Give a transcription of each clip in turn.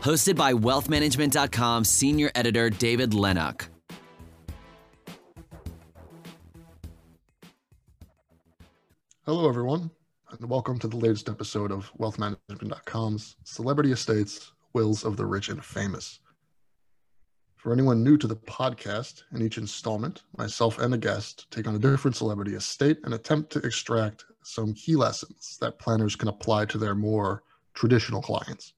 hosted by wealthmanagement.com senior editor David Lennox. Hello, everyone, and welcome to the latest episode of wealthmanagement.com's Celebrity Estates Wills of the Rich and Famous. For anyone new to the podcast, in each installment, myself and a guest take on a different celebrity estate and attempt to extract some key lessons that planners can apply to their more traditional clients.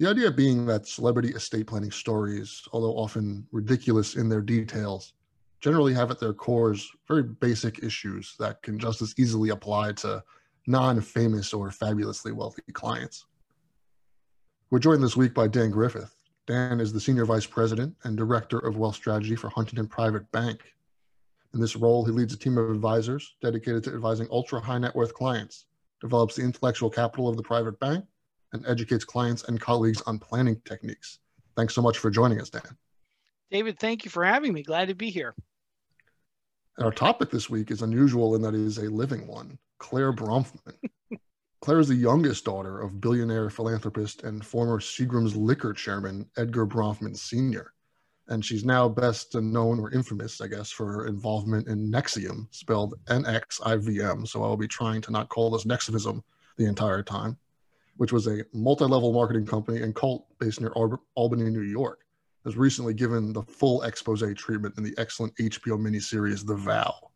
The idea being that celebrity estate planning stories, although often ridiculous in their details, generally have at their cores very basic issues that can just as easily apply to non famous or fabulously wealthy clients. We're joined this week by Dan Griffith. Dan is the Senior Vice President and Director of Wealth Strategy for Huntington Private Bank. In this role, he leads a team of advisors dedicated to advising ultra high net worth clients, develops the intellectual capital of the private bank, and educates clients and colleagues on planning techniques. Thanks so much for joining us, Dan. David, thank you for having me. Glad to be here. And our topic this week is unusual in that it is a living one Clare Bronfman. Clare is the youngest daughter of billionaire philanthropist and former Seagram's liquor chairman Edgar Bronfman Sr. And she's now best known or infamous, I guess, for her involvement in NXIVM, spelled N X I V M. So I'll be trying to not call this Nexivism the entire time which was a multi-level marketing company and cult based near Albany, New York, has recently given the full expose treatment in the excellent HBO miniseries The Vow.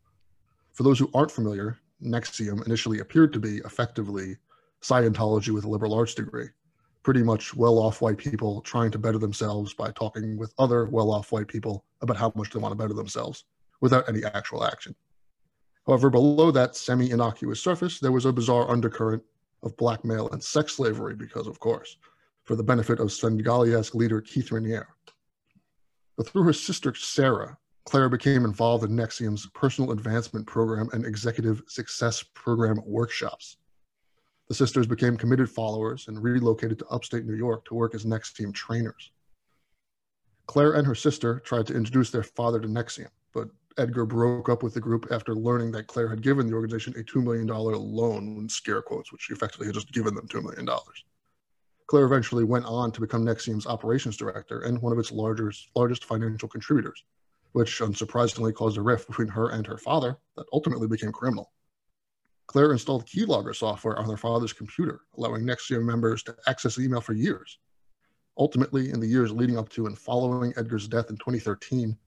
For those who aren't familiar, NXIVM initially appeared to be effectively Scientology with a liberal arts degree, pretty much well-off white people trying to better themselves by talking with other well-off white people about how much they want to better themselves without any actual action. However, below that semi-innocuous surface, there was a bizarre undercurrent of blackmail and sex slavery, because of course, for the benefit of Svengali-esque leader Keith Raniere. But through her sister Sarah, Clare became involved in NXIVM's personal advancement program and executive success program workshops. The sisters became committed followers and relocated to upstate New York to work as Nexium trainers. Clare and her sister tried to introduce their father to but Edgar broke up with the group after learning that Clare had given the organization a $2 million loan, in scare quotes, which effectively had just given them $2 million. Clare eventually went on to become NXIVM's operations director and one of its largest, largest financial contributors, which unsurprisingly caused a rift between her and her father that ultimately became criminal. Clare installed keylogger software on her father's computer, allowing NXIVM members to access email for years. Ultimately, in the years leading up to and following Edgar's death in 2013,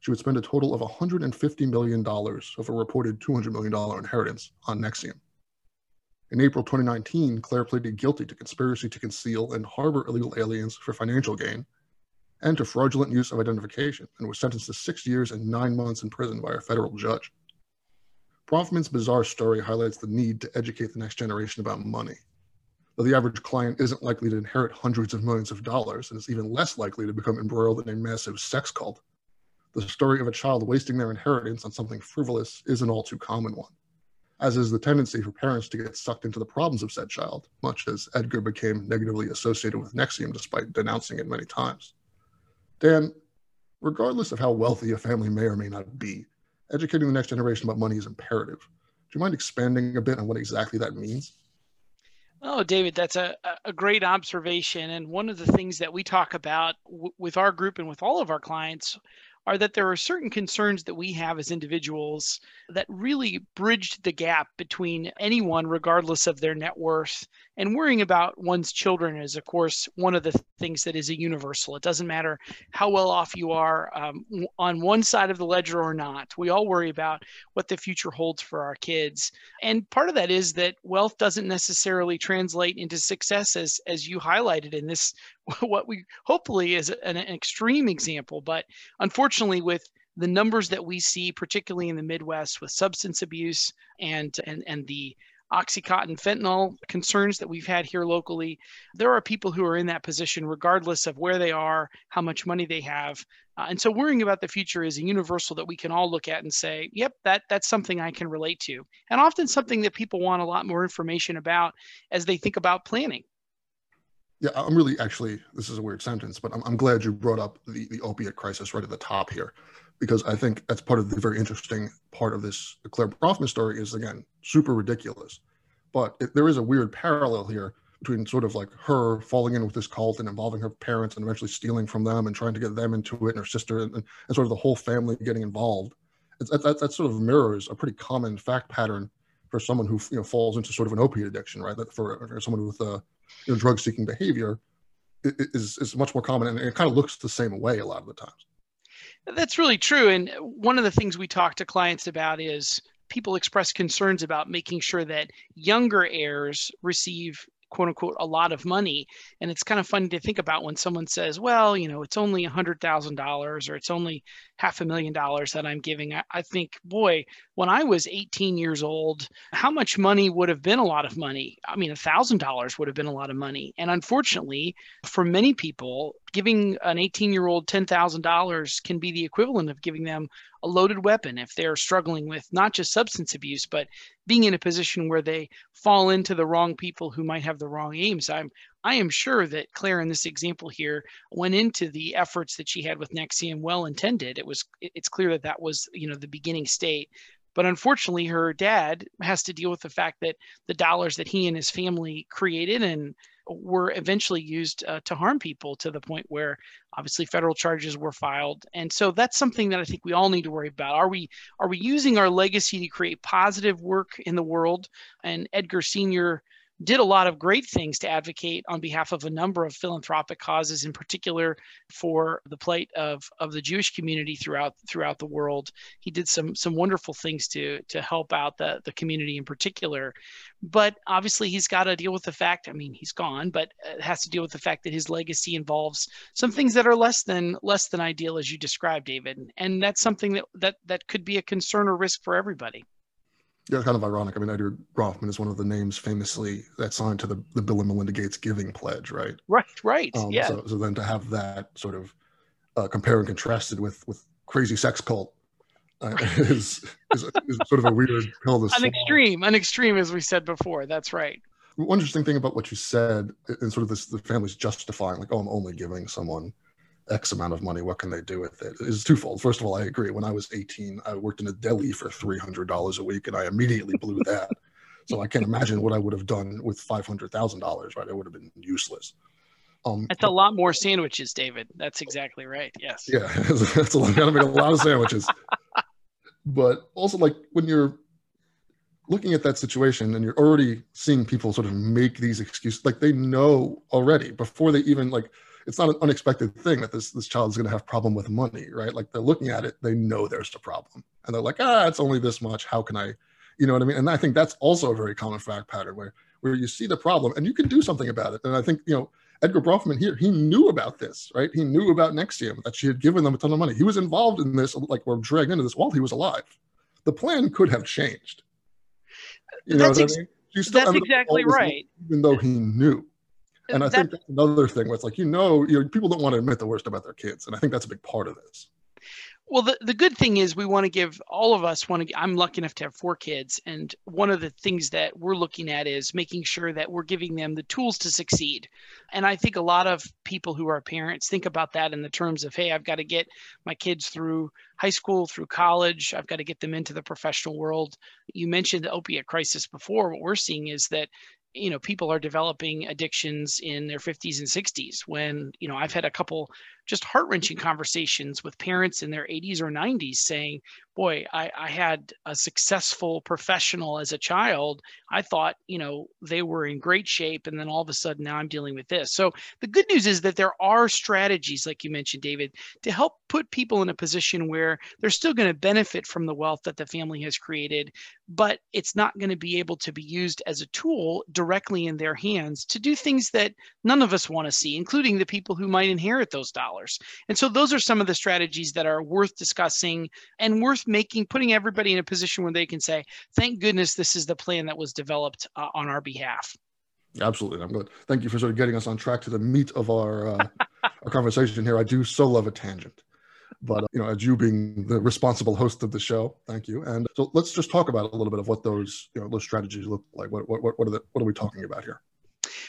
she would spend a total of $150 million of a reported $200 million inheritance on NXIVM. In April 2019, Clare pleaded guilty to conspiracy to conceal and harbor illegal aliens for financial gain and to fraudulent use of identification and was sentenced to six years and nine months in prison by a federal judge. Bronfman's bizarre story highlights the need to educate the next generation about money. Though the average client isn't likely to inherit hundreds of millions of dollars and is even less likely to become embroiled in a massive sex cult, the story of a child wasting their inheritance on something frivolous is an all too common one, as is the tendency for parents to get sucked into the problems of said child, much as Edgar became negatively associated with NXIVM despite denouncing it many times. Dan, regardless of how wealthy a family may or may not be, educating the next generation about money is imperative. Do you mind expanding a bit on what exactly that means? Oh, David, that's a, a great observation. And one of the things that we talk about w- with our group and with all of our clients are that there are certain concerns that we have as individuals that really bridged the gap between anyone, regardless of their net worth, and worrying about one's children is, of course, one of the things that is a universal. It doesn't matter how well off you are um, on one side of the ledger or not. We all worry about what the future holds for our kids. And part of that is that wealth doesn't necessarily translate into success, as, as you highlighted in this, what we hopefully is an, an extreme example. But unfortunately, with the numbers that we see, particularly in the Midwest, with substance abuse and and and the Oxycontin fentanyl concerns that we've had here locally. There are people who are in that position regardless of where they are, how much money they have. Uh, and so worrying about the future is a universal that we can all look at and say, yep, that that's something I can relate to. And often something that people want a lot more information about as they think about planning. Yeah, I'm really actually, this is a weird sentence, but I'm, I'm glad you brought up the, the opiate crisis right at the top here, because I think that's part of the very interesting part of this Clare Bronfman story is, again, super ridiculous. But it, there is a weird parallel here between sort of like her falling in with this cult and involving her parents and eventually stealing from them and trying to get them into it and her sister and, and sort of the whole family getting involved. That, that, that sort of mirrors a pretty common fact pattern for someone who you know falls into sort of an opiate addiction, right? That for, for someone with a you know, drug seeking behavior is, is much more common and it kind of looks the same way a lot of the times. That's really true. And one of the things we talk to clients about is people express concerns about making sure that younger heirs receive quote unquote a lot of money and it's kind of funny to think about when someone says well you know it's only a hundred thousand dollars or it's only half a million dollars that i'm giving. I, I, think boy when i was 18 years old how much money would have been a lot of money? I mean a thousand dollars would have been a lot of money. And unfortunately for many people giving an 18 year old $10000 can be the equivalent of giving them a loaded weapon if they're struggling with not just substance abuse, but being in a position where they fall into the wrong people who might have the wrong aims. I'm I am sure that Clare in this example here went into the efforts that she had with NXIVM well intended. It was it's clear that that was you know the beginning state. But unfortunately, her dad has to deal with the fact that the dollars that he and his family created and were eventually used uh, to harm people to the point where obviously federal charges were filed and so that's something that i think we all need to worry about are we are we using our legacy to create positive work in the world and edgar senior did a lot of great things to advocate on behalf of a number of philanthropic causes, in particular for the plight of, of the Jewish community throughout throughout the world. He did some some wonderful things to to help out the, the community in particular. But obviously he's got to deal with the fact, I mean, he's gone, but it has to deal with the fact that his legacy involves some things that are less than less than ideal as you described, David. And that's something that that that could be a concern or risk for everybody. Yeah, it's kind of ironic. I mean, Edgar Bronfman is one of the names famously that signed to the, the Bill and Melinda Gates Giving Pledge, right? Right, right. Um, yeah. So, so, then to have that sort of uh, compare and contrasted with with crazy sex cult uh, is, is, is, sort of a weird pill to An extreme, an extreme, as we said before. That's right. One interesting thing about what you said, and sort of this, the family's justifying, like, oh, I'm only giving someone X amount of money. What can they do with it? it? Is twofold. First of all, I agree. When I was 18, I worked in a deli for $300 a week, and I immediately blew that. so I can't imagine what I would have done with $500,000. Right? It would have been useless. Um, that's a lot more sandwiches, David. That's exactly right. Yes. Yeah, that's a lot. Got to make a lot of sandwiches. but also, like when you're looking at that situation and you're already seeing people sort of make these excuses, like they know already before they even like it's not an unexpected thing that this this child is going to have problem with money, right? Like they're looking at it, they know there's a problem, and they're like, ah, it's only this much. How can I, you know what I mean? And I think that's also a very common fact pattern where where you see the problem and you can do something about it. And I think you know Edgar Bronfman here, he knew about this, right? He knew about NXIVM that she had given them a ton of money. He was involved in this, like we're dragged into this while he was alive. The plan could have changed. You that's ex- I mean? that's exactly right. Even though he knew and I that, think that's another thing where it's like you know, you know, people don't want to admit the worst about their kids, and I think that's a big part of this. Well, the, the good thing is we want to give all of us want to. I'm lucky enough to have four kids, and one of the things that we're looking at is making sure that we're giving them the tools to succeed. And I think a lot of people who are parents think about that in the terms of, hey, I've got to get my kids through high school, through college. I've got to get them into the professional world. You mentioned the opiate crisis before. What we're seeing is that you know people are developing addictions in their 50s and 60s when you know i've had a couple just heart-wrenching mm-hmm. conversations with parents in their 80s or 90s saying boy I, I had a successful professional as a child. I thought you know they were in great shape and then all of a sudden now i'm dealing with this. So the good news is that there are strategies like you mentioned david to help put people in a position where they're still going to benefit from the wealth that the family has created but it's not going to be able to be used as a tool directly in their hands to do things that none of us want to see, including the people who might inherit those dollars. And so those are some of the strategies that are worth discussing and worth making, putting everybody in a position where they can say, thank goodness this is the plan that was developed uh, on our behalf. Absolutely. I'm good. Thank you for sort of getting us on track to the meat of our, uh, our conversation here. I do so love a tangent. But uh, you know, as you being the responsible host of the show, thank you. And so let's just talk about a little bit of what those you know those strategies look like. What what what are the what are we talking about here?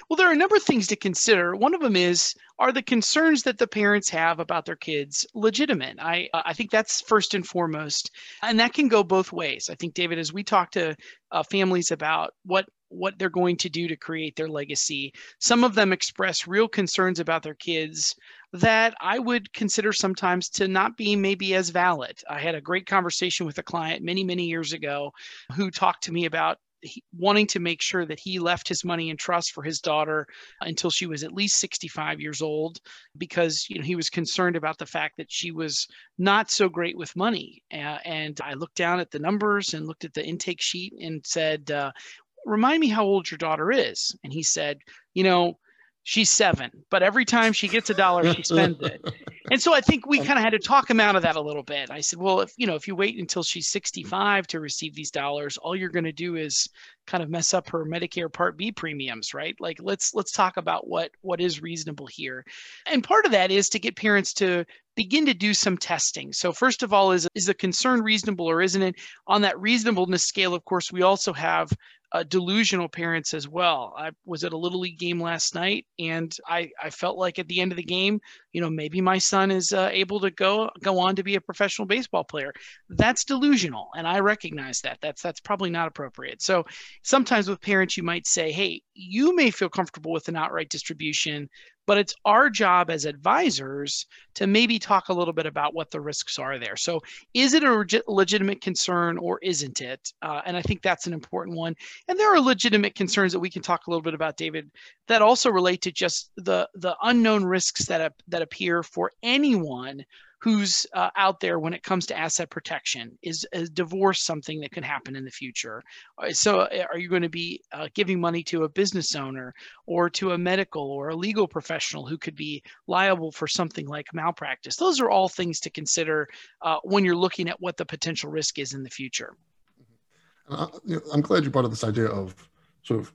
Well, there are a number of things to consider. One of them is are the concerns that the parents have about their kids legitimate? I I think that's first and foremost, and that can go both ways. I think David, as we talk to uh, families about what what they're going to do to create their legacy. Some of them express real concerns about their kids that I would consider sometimes to not be maybe as valid. I had a great conversation with a client many, many years ago who talked to me about wanting to make sure that he left his money in trust for his daughter until she was at least 65 years old because you know he was concerned about the fact that she was not so great with money uh, and i looked down at the numbers and looked at the intake sheet and said uh, remind me how old your daughter is. And he said, you know, she's seven, but every time she gets a dollar, she spends it. And so I think we kind of had to talk him out of that a little bit. I said, well, if you know, if you wait until she's 65 to receive these dollars, all you're going to do is kind of mess up her Medicare Part B premiums, right? Like let's let's talk about what what is reasonable here. And part of that is to get parents to begin to do some testing. So first of all, is is the concern reasonable or isn't it? On that reasonableness scale, of course, we also have uh, delusional parents as well. I was at a little league game last night, and I, I felt like at the end of the game, you know, maybe my son is uh, able to go go on to be a professional baseball player. That's delusional, and I recognize that. That's that's probably not appropriate. So sometimes with parents, you might say, "Hey, you may feel comfortable with an outright distribution, but it's our job as advisors to maybe talk a little bit about what the risks are there. So, is it a legitimate concern or isn't it? Uh, and I think that's an important one. And there are legitimate concerns that we can talk a little bit about, David, that also relate to just the the unknown risks that that appear for anyone who's uh, out there when it comes to asset protection. Is, is divorce something that could happen in the future? Uh, so, uh, are you going to be uh, giving money to a business owner or to a medical or a legal professional who could be liable for something like malpractice? Those are all things to consider uh, when you're looking at what the potential risk is in the future. I'm glad you brought up this idea of sort of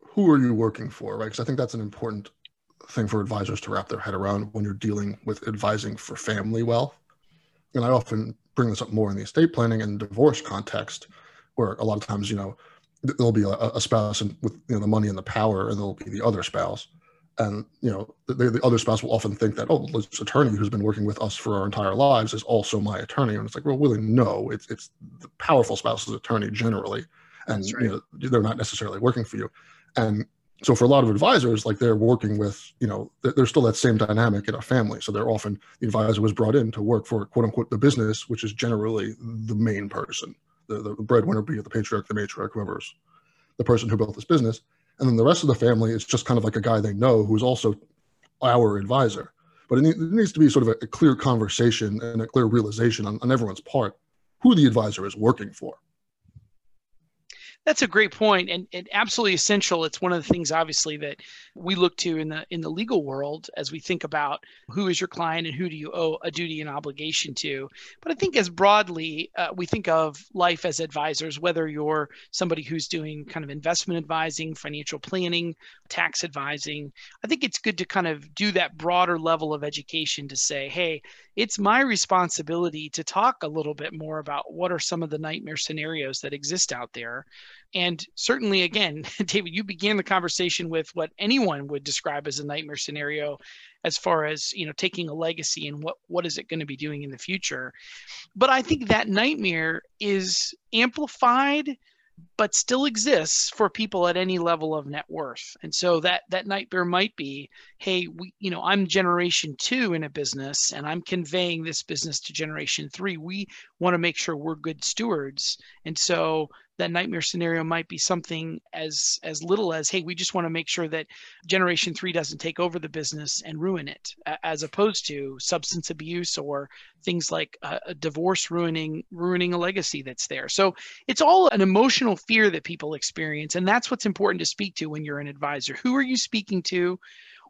who are you working for, right? Because I think that's an important thing for advisors to wrap their head around when you're dealing with advising for family wealth. And I often bring this up more in the estate planning and divorce context, where a lot of times, you know, there'll be a, a spouse and with you know, the money and the power, and there'll be the other spouse. And you know, the, the other spouse will often think that, oh, this attorney who's been working with us for our entire lives is also my attorney. And it's like, well, really, no, it's it's the powerful spouse's attorney generally, and right. you know, they're not necessarily working for you. And so for a lot of advisors like they're working with you know there's still that same dynamic in a family. So they're often the advisor was brought in to work for quote unquote the business which is generally the main person the, the breadwinner be it the patriarch the matriarch whoever's the person who built this business. And then the rest of the family is just kind of like a guy they know who's also our advisor. But it, needs to be sort of a, a clear conversation and a clear realization on, on everyone's part who the advisor is working for that's a great point and, and absolutely essential. It's one of the things obviously that we look to in the in the legal world as we think about who is your client and who do you owe a duty and obligation to. But I think as broadly uh, we think of life as advisors, whether you're somebody who's doing kind of investment advising, financial planning, tax advising. I think it's good to kind of do that broader level of education to say, hey, it's my responsibility to talk a little bit more about what are some of the nightmare scenarios that exist out there. And certainly, again, David, you began the conversation with what anyone would describe as a nightmare scenario as far as you know taking a legacy and what what is it going to be doing in the future but i think that nightmare is amplified but still exists for people at any level of net worth. And so that that nightmare might be, hey, we, you know, I'm generation two in a business and I'm conveying this business to generation three. We want to make sure we're good stewards. And so that nightmare scenario might be something as as little as hey we just want to make sure that generation 3 doesn't take over the business and ruin it as opposed to substance abuse or things like a, a divorce ruining ruining a legacy that's there. So it's all an emotional fear that people experience and that's what's important to speak to when you're an advisor. Who are you speaking to?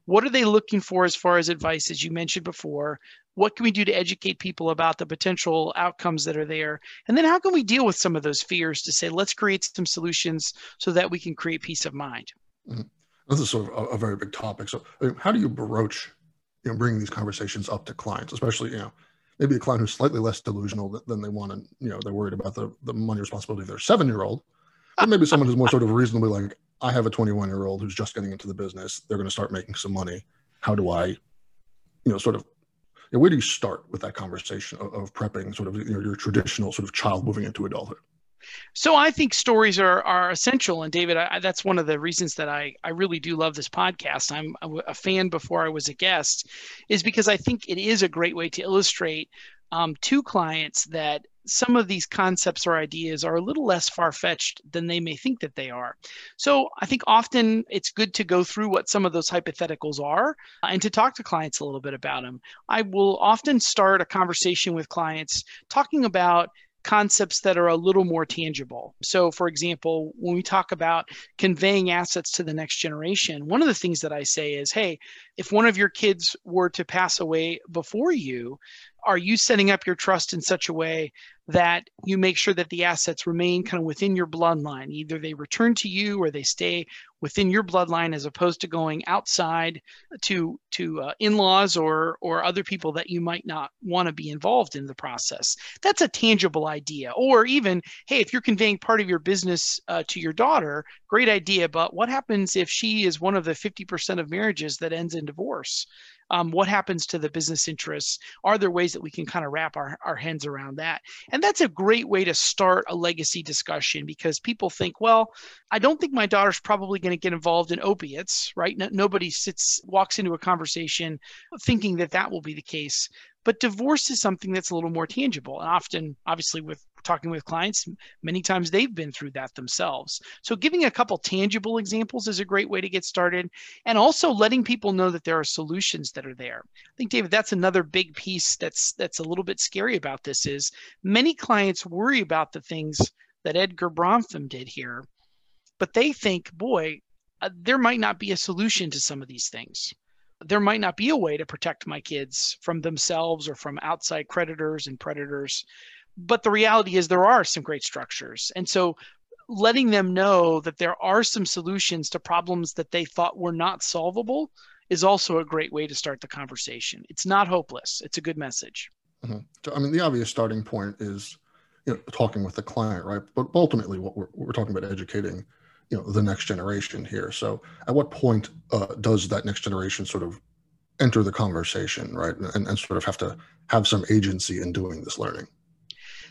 What are they looking for as far as advice as you mentioned before what can we do to educate people about the potential outcomes that are there? And then how can we deal with some of those fears to say let's create some solutions so that we can create peace of mind mm-hmm. this is sort of a, a, very big topic. So I mean, how do you broach you know bringing these conversations up to clients especially you know maybe a client who's slightly less delusional than they want and you know they're worried about the, the money responsibility of their seven year old or maybe someone who's more sort of reasonably like i have a 21 year old who's just getting into the business. They're going to start making some money. How do i you know sort of where do you start with that conversation of, of prepping sort of your traditional sort of child moving into adulthood? So I think stories are are essential, and David, I, that's one of the reasons that I I really do love this podcast. I'm a fan before I was a guest, is because I think it is a great way to illustrate um, to clients that some of these concepts or ideas are a little less far fetched than they may think that they are. So I think often it's good to go through what some of those hypotheticals are and to talk to clients a little bit about them. I will often start a conversation with clients talking about concepts that are a little more tangible. So, for example, when we talk about conveying assets to the next generation, one of the things that I say is, hey, if one of your kids were to pass away before you, are you setting up your trust in such a way that you make sure that the assets remain kind of within your bloodline. Either they return to you or they stay within your bloodline as opposed to going outside to to uh, in-laws or or other people that you might not want to be involved in the process. That's a tangible idea. Or even hey if you're conveying part of your business uh, to your daughter great idea but what happens if she is one of the 50% of marriages that ends in divorce? Um, what happens to the business interests? Are there ways that we can kind of wrap our, our hands around that and that's a great way to start a legacy discussion because people think well i don't think my daughter's probably going to get involved in opiates right? No, nobody sits walks into a conversation thinking that that will be the case. But divorce is something that's a little more tangible and often obviously with talking with clients, many times they've been through that themselves. So, giving a couple tangible examples is a great way to get started, and also letting people know that there are solutions that are there. I think, David, that's another big piece that's that's a little bit scary about this. Is many clients worry about the things that Edgar Bronfman did here, but they think, boy, uh, there might not be a solution to some of these things there might not be a way to protect my kids from themselves or from outside creditors and predators. But the reality is there are some great structures. And so letting them know that there are some solutions to problems that they thought were not solvable is also a great way to start the conversation. It's not hopeless. It's a good message. Mm-hmm. i mean the obvious starting point is you know talking with the client right? But ultimately what we're, we're talking about educating you know the next generation here so at what point uh, does that next generation sort of enter the conversation right and, and sort of have to have some agency in doing this learning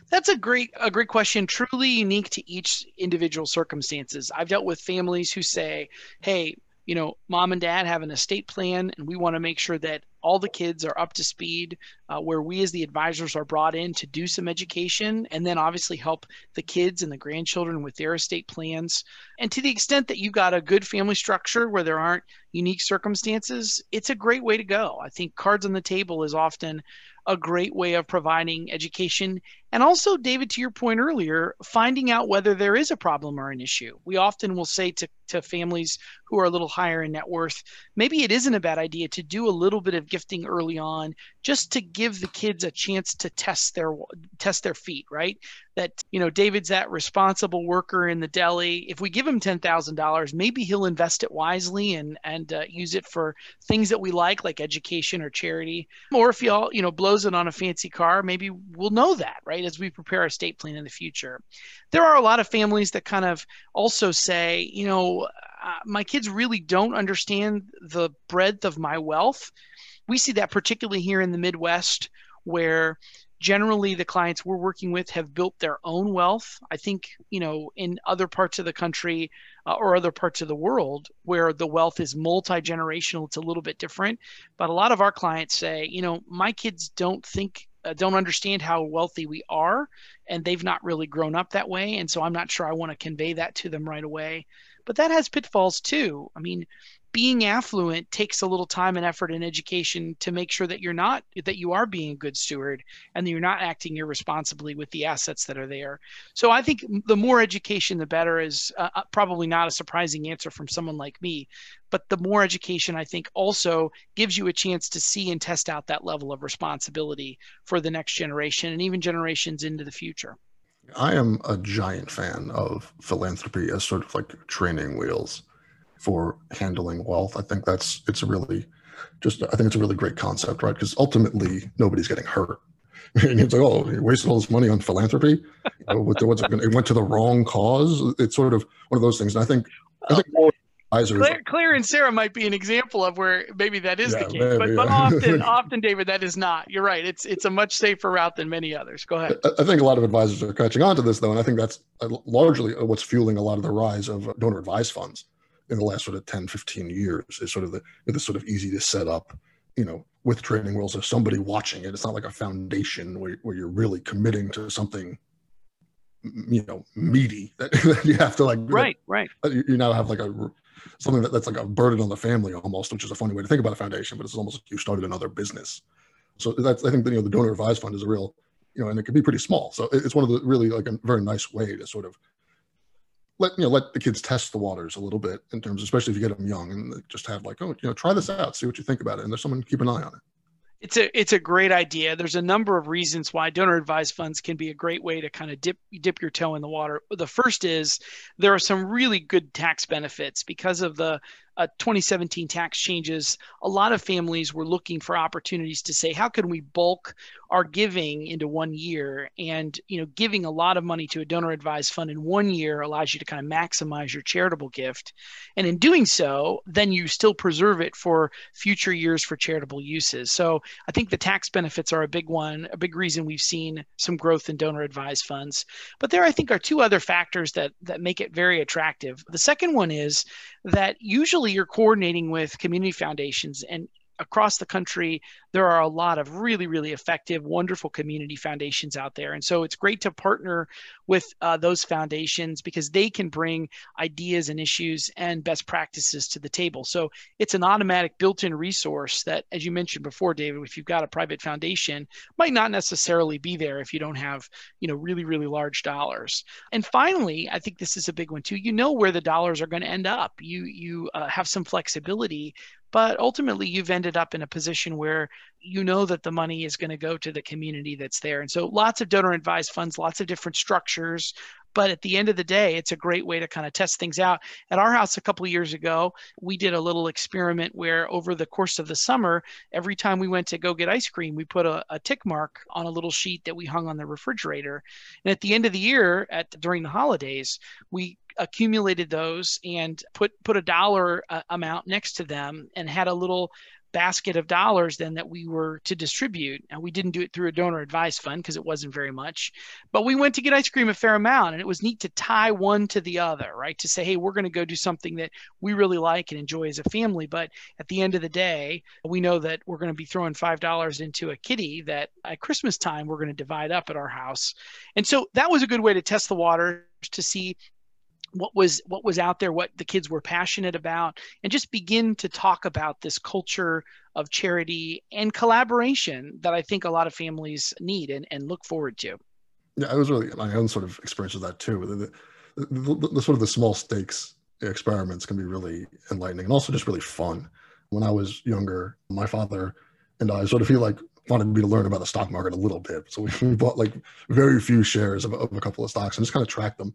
that's a great a great question. Truly unique to each individual circumstances. I've dealt with families who say, "Hey, you know, mom and dad have an estate plan, and we want to make sure that all the kids are up to speed, uh, where we as the advisors are brought in to do some education and then obviously help the kids and the grandchildren with their estate plans. And to the extent that you've got a good family structure where there aren't unique circumstances, it's a great way to go. I think cards on the table is often a great way of providing education. And also, David, to your point earlier, finding out whether there is a problem or an issue. We often will say to, to families who are a little higher in net worth, maybe it isn't a bad idea to do a little bit of gifting early on just to give the kids a chance to test their test their feet, right? That you know, David's that responsible worker in the deli. If we give him ten thousand dollars, maybe he'll invest it wisely and and uh, use it for things that we like, like education or charity. Or if he all you know blows it on a fancy car, maybe we'll know that, right, as we prepare our estate plan in the future. There are a lot of families that kind of also say, you know, uh, my kids really don't understand the breadth of my wealth we see that particularly here in the Midwest, where generally the clients we're working with have built their own wealth. I think, you know, in other parts of the country uh, or other parts of the world where the wealth is multi generational, it's a little bit different. But a lot of our clients say, you know, my kids don't think uh, don't understand how wealthy we are, and they've not really grown up that way. And so I'm not sure I want to convey that to them right away. But that has pitfalls too. I mean, being affluent takes a little time and effort and education to make sure that you're not that you are being a good steward and that you're not acting irresponsibly with the assets that are there. So i think the more education the better is uh, uh, probably not a surprising answer from someone like me but the more education i think also gives you a chance to see and test out that level of responsibility for the next generation and even generations into the future. I am a giant fan of philanthropy as sort of like training wheels for handling wealth. I think that's it's a really just I think it's a really great concept, right? Because ultimately nobody's getting hurt. and it's like, oh, you wasted all this money on philanthropy. Uh, you know, what's it, it went to the wrong cause. It's sort of one of those things. And I think I think advisors. Clare, Clare, and Sarah might be an example of where maybe that is yeah, the case, maybe, but, but often, often, David, that is not. You're right. It's it's a much safer route than many others. Go ahead. I, I think a lot of advisors are catching on to this though, and I think that's uh, largely uh, what's fueling a lot of the rise of donor advised funds in the last sort of 10, 15 years is sort of the, the sort of easy to set up, you know, with training wheels of somebody watching it. It's not like a foundation where, where you're really committing to something, you know, meaty that, that you have to like, right, right. You, you now have like a, something that, that's like a burden on the family almost, which is a funny way to think about a foundation, but it's almost like you started another business. So that's, I think, that, you know, the donor advised fund is a real, you know, and it can be pretty small. So it's one of the really like a very nice way to sort of let you know let the kids test the waters a little bit in terms, especially if you get them young, and just have like, oh, you know, try this out, see what you think about it, and there's someone keep an eye on it. It's a it's a great idea. There's a number of reasons why donor advised funds can be a great way to kind of dip dip your toe in the water. The first is there are some really good tax benefits because of the uh, 2017 tax changes, a lot of families were looking for opportunities to say, how can we bulk our giving into one year? And you know, giving a lot of money to a donor advised fund in one year allows you to kind of maximize your charitable gift. And in doing so, then you still preserve it for future years for charitable uses. So I think the tax benefits are a big one, a big reason we've seen some growth in donor advised funds. But there, I think, are two other factors that that make it very attractive. The second one is that usually you're coordinating with community foundations and across the country, there are a lot of really, really effective, wonderful community foundations out there. And so it's great to partner with uh, those foundations because they can bring ideas and issues and best practices to the table. So it's an automatic built in resource that, as you mentioned before, David, if you've got a private foundation, might not necessarily be there if you don't have, you know, really, really large dollars. And finally, I think this is a big one too. You know where the dollars are going to end up. You, you uh, have some flexibility but ultimately, you've ended up in a position where you know that the money is going to go to the community that's there. And so, lots of donor advised funds, lots of different structures. But at the end of the day, it's a great way to kind of test things out. At our house a couple years ago, we did a little experiment where over the course of the summer, every time we went to go get ice cream, we put a, a tick mark on a little sheet that we hung on the refrigerator. And at the end of the year, at during the holidays, we accumulated those and put put a dollar uh, amount next to them and had a little basket of dollars then that we were to distribute. And we didn't do it through a donor advised fund because it wasn't very much. But we went to get ice cream a fair amount. And it was neat to tie one to the other, right? To say, hey, we're going to go do something that we really like and enjoy as a family. But at the end of the day, we know that we're going to be throwing $5 into a kitty that at Christmas time we're going to divide up at our house. And so that was a good way to test the water to see what was what was out there what the kids were passionate about and just begin to talk about this culture of charity and collaboration that i think a lot of families need and, and look forward to. Yeah i was really my own sort of experience with that too the, the, the, the sort of the small stakes experiments can be really enlightening and also just really fun. When i was younger my father and i sort of feel like wanted me to learn about the stock market a little bit. So we bought like very few shares of, of a couple of stocks and just kind of tracked them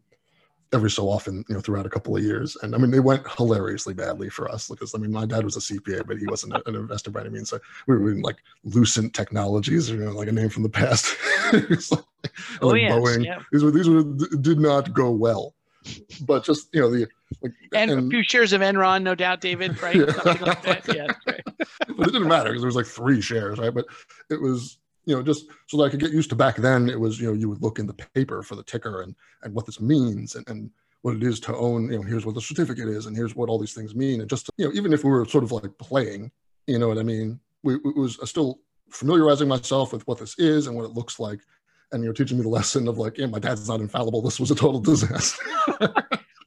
every so often, you know, throughout a couple of years. And I mean, they went hilariously badly for us because I mean, my dad was a CPA, but he wasn't an investor by any means. So we were in like Lucent Technologies, you know, like a name from the past. like, oh, like yes, Boeing. Yeah. These were these were did not go well. But just you know the like, and, and, a few shares of Enron, no doubt, David, right? Yeah. Something like that. Yeah, right. but it didn't matter because there was like three shares, right? But it was you know, just so that I could get used to back then, it was, you know, you would look in the paper for the ticker and, and what this means and, and what it is to own, you know, here's what the certificate is and here's what all these things mean. And just, you know, even if we were sort of like playing, you know what I mean? We, it was uh, still familiarizing myself with what this is and what it looks like. And you're teaching me the lesson of like, yeah, my dad's not infallible. This was a total disaster.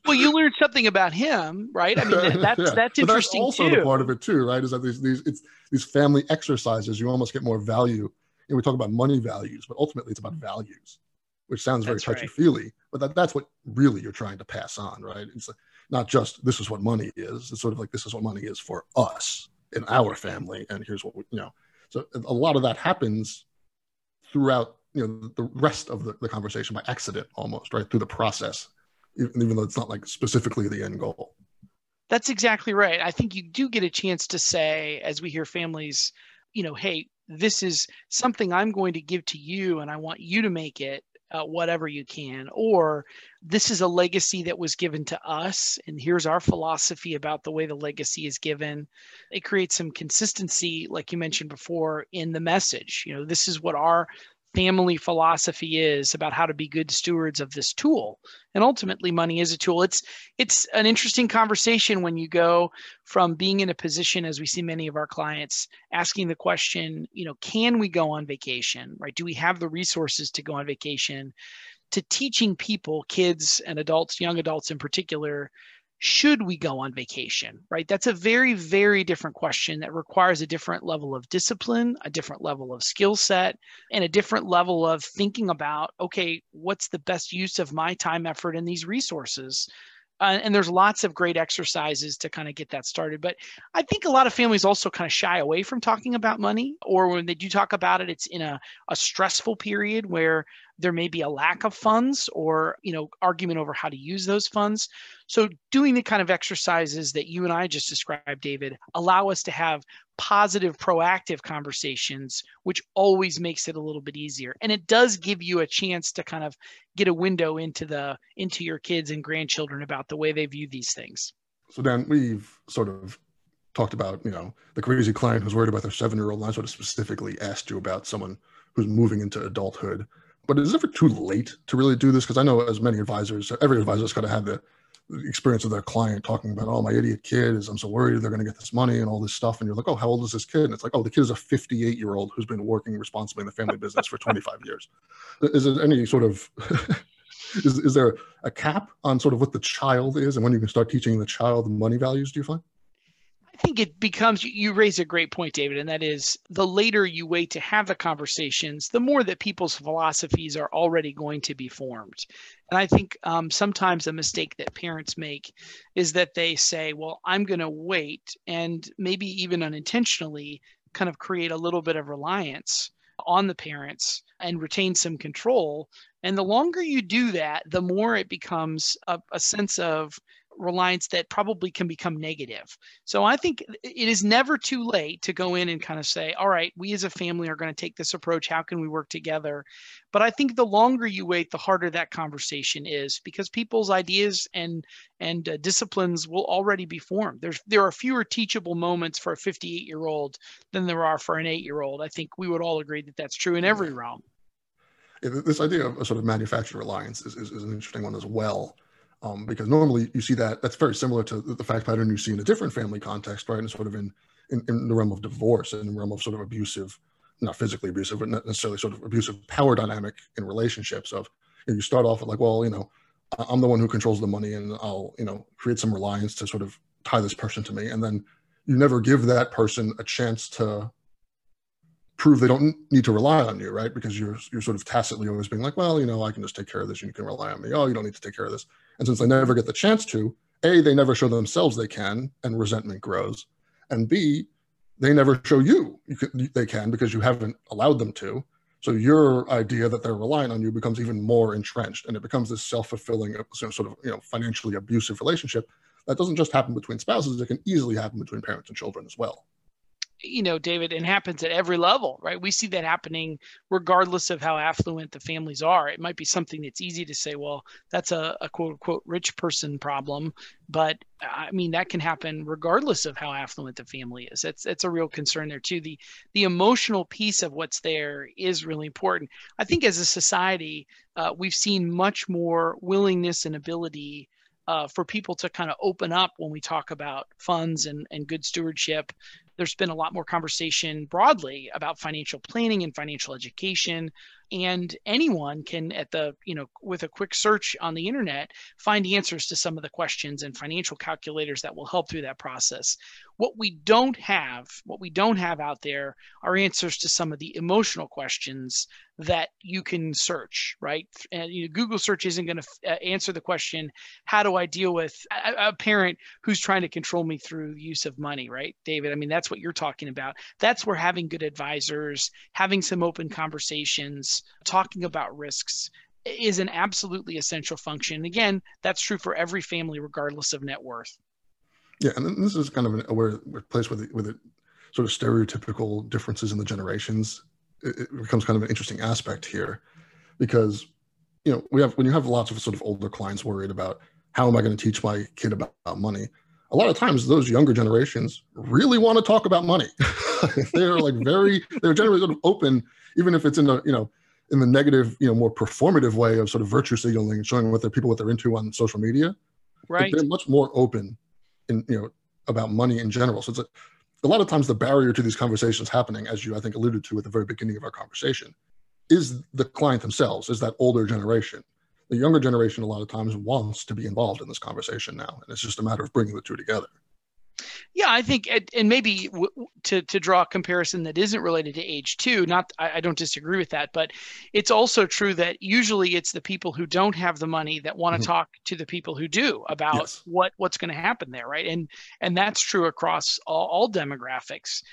well, you learned something about him, right? I mean, that's yeah. that's interesting but that's also too. the part of it too, right? Is that these these it's these family exercises. You almost get more value. And we talk about money values, but ultimately it's about mm-hmm. values, which sounds very touchy feely. Right. But that, that's what really you're trying to pass on, right? It's not just this is what money is. It's sort of like this is what money is for us in our family, and here's what we, you know. So a lot of that happens throughout you know the rest of the, the conversation by accident almost right through the process even, even though it's not like specifically the end goal that's exactly right i think you do get a chance to say as we hear families you know hey this is something i'm going to give to you and i want you to make it uh, whatever you can. Or this is a legacy that was given to us and here's our philosophy about the way the legacy is given. It creates some consistency like you mentioned before in the message. You know this is what our family philosophy is about how to be good stewards of this tool. And ultimately money is a tool. It's it's an interesting conversation when you go from being in a position as we see many of our clients asking the question you know can we go on vacation right? Do we have the resources to go on vacation? To teaching people kids and adults young adults in particular should we go on vacation, right? That's a very, very different question that requires a different level of discipline, a different level of skill set, and a different level of thinking about, okay, what's the best use of my time, effort, and these resources? Uh, and there's lots of great exercises to kind of get that started. But I think a lot of families also kind of shy away from talking about money, or when they do talk about it, it's in a, a stressful period where there may be a lack of funds or you know argument over how to use those funds so doing the kind of exercises that you and i just described david allow us to have positive proactive conversations which always makes it a little bit easier. And it does give you a chance to kind of get a window into the into your kids and grandchildren about the way they view these things. So dan we've sort of talked about you know the crazy client who's worried about their seven year old and i sort of specifically asked you about someone who's moving into adulthood. But is it ever too late to really do this? Because I know as many advisors, every advisor's got to have the experience of their client talking about, oh, my idiot kid is, I'm so worried they're going to get this money and all this stuff. And you're like, oh, how old is this kid? And it's like, oh, the kid is a 58 year old who's been working responsibly in the family business for 25 years. Is there any sort of, is, is there a cap on sort of what the child is and when you can start teaching the child money values, do you find? Think it becomes you raise a great point david and that is the later you wait to have the conversations the more that people's philosophies are already going to be formed. And i think um, sometimes a mistake that parents make is that they say well i'm going to wait and maybe even unintentionally kind of create a little bit of reliance on the parents and retain some control. And the longer you do that the more it becomes a, a sense of reliance that probably can become negative. So I think it is never too late to go in and kind of say, all right, we as a family are going to take this approach. How can we work together? But I think the longer you wait, the harder that conversation is because people's ideas and and uh, disciplines will already be formed. There's there are fewer teachable moments for a 58 year old than there are for an eight year old. I think we would all agree that that's true in every realm. Yeah, this idea of a sort of manufactured reliance is, is, is an interesting one as well um, because normally you see that that's very similar to the fact pattern you see in a different family context, right? And sort of in, in, in the realm of divorce and the realm of sort of abusive, not physically abusive, but not necessarily sort of abusive power dynamic in relationships of you, know, you start off with like, well, you know, I'm the one who controls the money and I'll, you know, create some reliance to sort of tie this person to me. And then you never give that person a chance to prove they don't need to rely on you, right? Because you're you're sort of tacitly always being like, well, you know, I can just take care of this and you can rely on me. Oh, you don't need to take care of this. And since they never get the chance to, A, they never show themselves they can, and resentment grows. And B, they never show you, you can, they can because you haven't allowed them to. So your idea that they're relying on you becomes even more entrenched, and it becomes this self-fulfilling, uh, sort of you know financially abusive relationship that doesn't just happen between spouses; it can easily happen between parents and children as well you know, David, and happens at every level, right? We see that happening regardless of how affluent the families are. It might be something that's easy to say, well, that's a, a quote unquote rich person problem, but I mean that can happen regardless of how affluent the family is. That's that's a real concern there too. The the emotional piece of what's there is really important. I think as a society, uh, we've seen much more willingness and ability uh, for people to kind of open up when we talk about funds and, and good stewardship there's been a lot more conversation broadly about financial planning and financial education. And anyone can at the you know with a quick search on the internet find answers to some of the questions and financial calculators that will help through that process what we don't have what we don't have out there are answers to some of the emotional questions that you can search right and you know, google search isn't going to f- uh, answer the question how do i deal with a, a parent who's trying to control me through use of money right david i mean that's what you're talking about that's where having good advisors having some open conversations talking about risks is an absolutely essential function. Again, that's true for every family, regardless of net worth. Yeah, and this is kind of a where place with it sort of stereotypical differences in the generations. It, it becomes kind of an interesting aspect here, because you know we have when you have lots of sort of older clients worried about how am I going to teach my kid about, money. A lot of times, those younger generations really want to talk about money. they're like very, they're generally sort of open, even if it's in a you know in the negative, you know, more performative way of sort of virtue signaling and showing what their people what they're into on social media. Right. They're much more open in you know about money in general. So it's a, a lot of times the barrier to these conversations happening, as you I think alluded to at the very beginning of our conversation, is the client themselves, is that older generation. The younger generation a lot of times wants to be involved in this conversation now, and it's just a matter of bringing the two together. Yeah, I think, and maybe to to draw a comparison that isn't related to age too. Not, I, I, don't disagree with that, but it's also true that usually it's the people who don't have the money that want to mm-hmm. talk to the people who do about yes. what what's going to happen there, right? And and that's true across all, all demographics.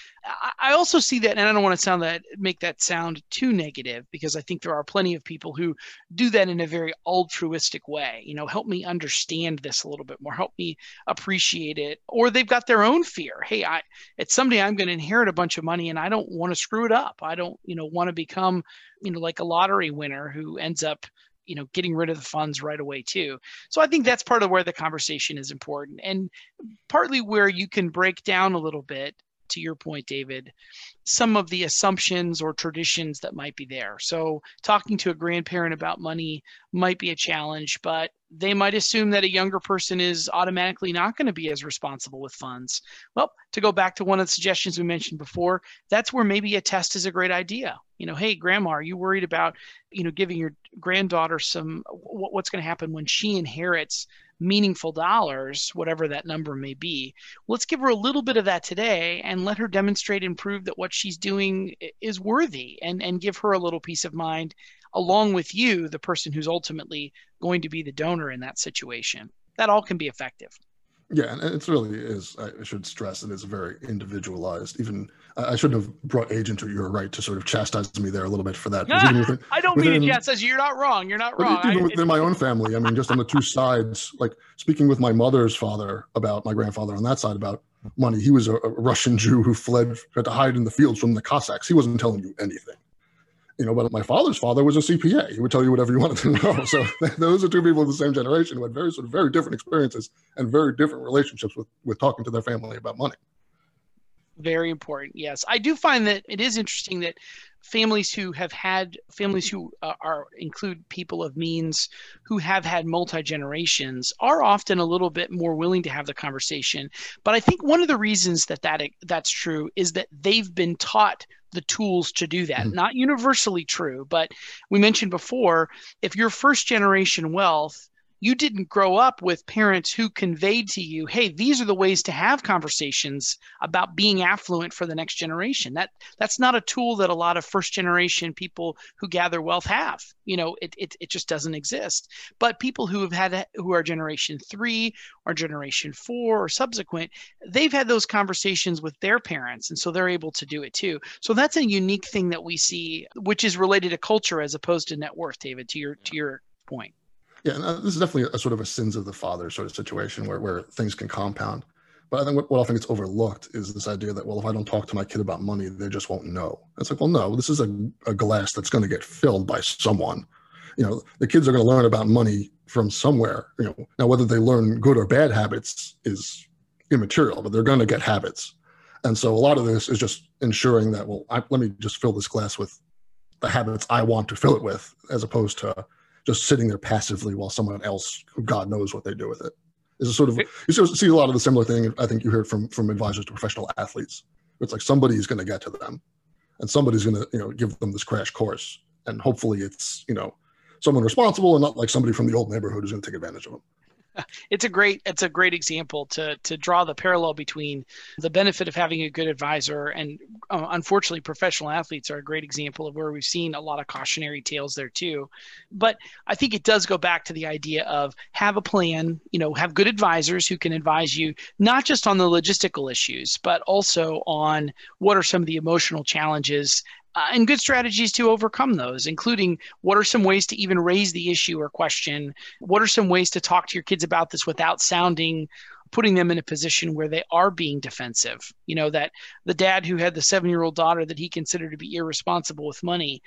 I also see that, and I don't want to sound that make that sound too negative because I think there are plenty of people who do that in a very altruistic way. You know, help me understand this a little bit more, help me appreciate it, or they've got their own fear. Hey, I it's someday I'm going to inherit a bunch of money, and I don't want to screw it up. I don't, you know, want to become, you know, like a lottery winner who ends up you know getting rid of the funds right away too so i think that's part of where the conversation is important and partly where you can break down a little bit to your point, David, some of the assumptions or traditions that might be there. So, talking to a grandparent about money might be a challenge, but they might assume that a younger person is automatically not going to be as responsible with funds. Well, to go back to one of the suggestions we mentioned before, that's where maybe a test is a great idea. You know, hey, grandma, are you worried about, you know, giving your granddaughter some what's going to happen when she inherits meaningful dollars, whatever that number may be. Let's give her a little bit of that today and let her demonstrate and prove that what she's doing is worthy and, and give her a little peace of mind along with you, the person who's ultimately going to be the donor in that situation. That all can be effective. Yeah, and it really is. I should stress it is very individualized. Even I shouldn't have brought age into your right to sort of chastise me there a little bit for that. within, I don't within, mean to chastise you. You're not wrong. You're not wrong. Even I, within my own family, I mean, just on the two sides, like speaking with my mother's father about my grandfather on that side about money. He was a, a Russian Jew who fled, had to hide in the fields from the Cossacks. He wasn't telling you anything you know, but my father's father was a CPA. He would tell you whatever you wanted to know. So those are two people of the same generation who had very sort of very different experiences and very different relationships with with talking to their family about money. Very important. Yes, I do find that it is interesting that families who have had families who uh, are include people of means who have had multi generations are often a little bit more willing to have the conversation. But I think one of the reasons that that that's true is that they've been taught the tools to do that. Mm-hmm. Not universally true, but we mentioned before if you're first generation wealth, you didn't grow up with parents who conveyed to you, hey, these are the ways to have conversations about being affluent for the next generation. That that's not a tool that a lot of first generation people who gather wealth have. You know, it, it, it just doesn't exist. But people who have had who are generation three or generation four or subsequent, they've had those conversations with their parents. And so they're able to do it too. So that's a unique thing that we see, which is related to culture as opposed to net worth, David, to your to your point. Yeah, and uh, this is definitely a sort of a sins of the father sort of situation where, where things can compound. But I think what, what I think it's overlooked is this idea that, well, if I don't talk to my kid about money, they just won't know. It's like, well, no, this is a, a glass that's going to get filled by someone. You know, the kids are going to learn about money from somewhere. You know, now whether they learn good or bad habits is immaterial, but they're going to get habits. And so a lot of this is just ensuring that, well, I, let me just fill this glass with the habits I want to fill it with, as opposed to just sitting there passively while someone else, who God knows what they do with it. Is a sort of you see a lot of the similar thing I think you heard from from advisors to professional athletes. It's like somebody's going to get to them, and somebody's going to you know give them this crash course, and hopefully it's you know someone responsible and not like somebody from the old neighborhood who's going to take advantage of them it's a great it's a great example to to draw the parallel between the benefit of having a good advisor and uh, unfortunately professional athletes are a great example of where we've seen a lot of cautionary tales there too. But i think it does go back to the idea of have a plan you know have good advisors who can advise you not just on the logistical issues but also on what are some of the emotional challenges uh, and good strategies to overcome those, including what are some ways to even raise the issue or question? What are some ways to talk to your kids about this without sounding putting them in a position where they are being defensive. You know, that the dad who had the seven year old daughter that he considered to be irresponsible with money,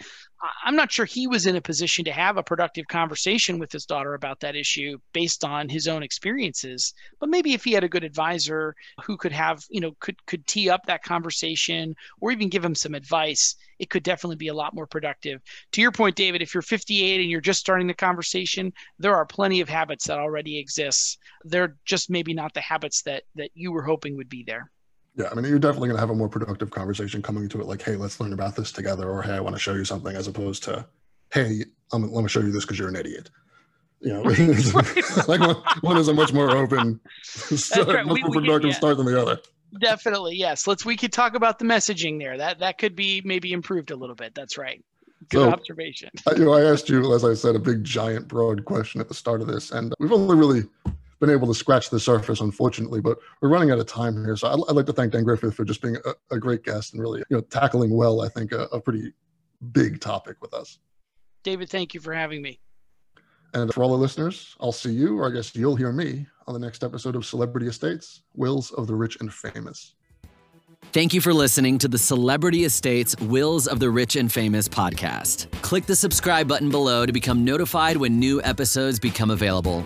I'm not sure he was in a position to have a productive conversation with his daughter about that issue based on his own experiences. But maybe if he had a good advisor who could have, you know, could could tee up that conversation or even give him some advice, it could definitely be a lot more productive. To your point, David, if you're 58 and you're just starting the conversation, there are plenty of habits that already exist. They're just maybe not the habits that that you were hoping would be there. Yeah, I mean, you're definitely going to have a more productive conversation coming to it, like, "Hey, let's learn about this together," or "Hey, I want to show you something," as opposed to, "Hey, I'm, let me show you this because you're an idiot." You know, like one, one, is a much more open, start, right. much we, more productive yeah. start than the other. Definitely, yes. Let's we could talk about the messaging there. That that could be maybe improved a little bit. That's right. Good so, observation. you know, I asked you, as I said, a big, giant, broad question at the start of this, and we've only really been able to scratch the surface, unfortunately. But we're running out of time here, so I'd, I'd like to thank Dan Griffith for just being a, a, great guest and really, you know, tackling well. I think a, a pretty big topic with us. David, thank you for having me. And for all the listeners, I'll see you, or I guess you'll hear me, on the next episode of Celebrity Estates Wills of the Rich and Famous. Thank you for listening to the Celebrity Estates Wills of the Rich and Famous podcast. Click the subscribe button below to become notified when new episodes become available.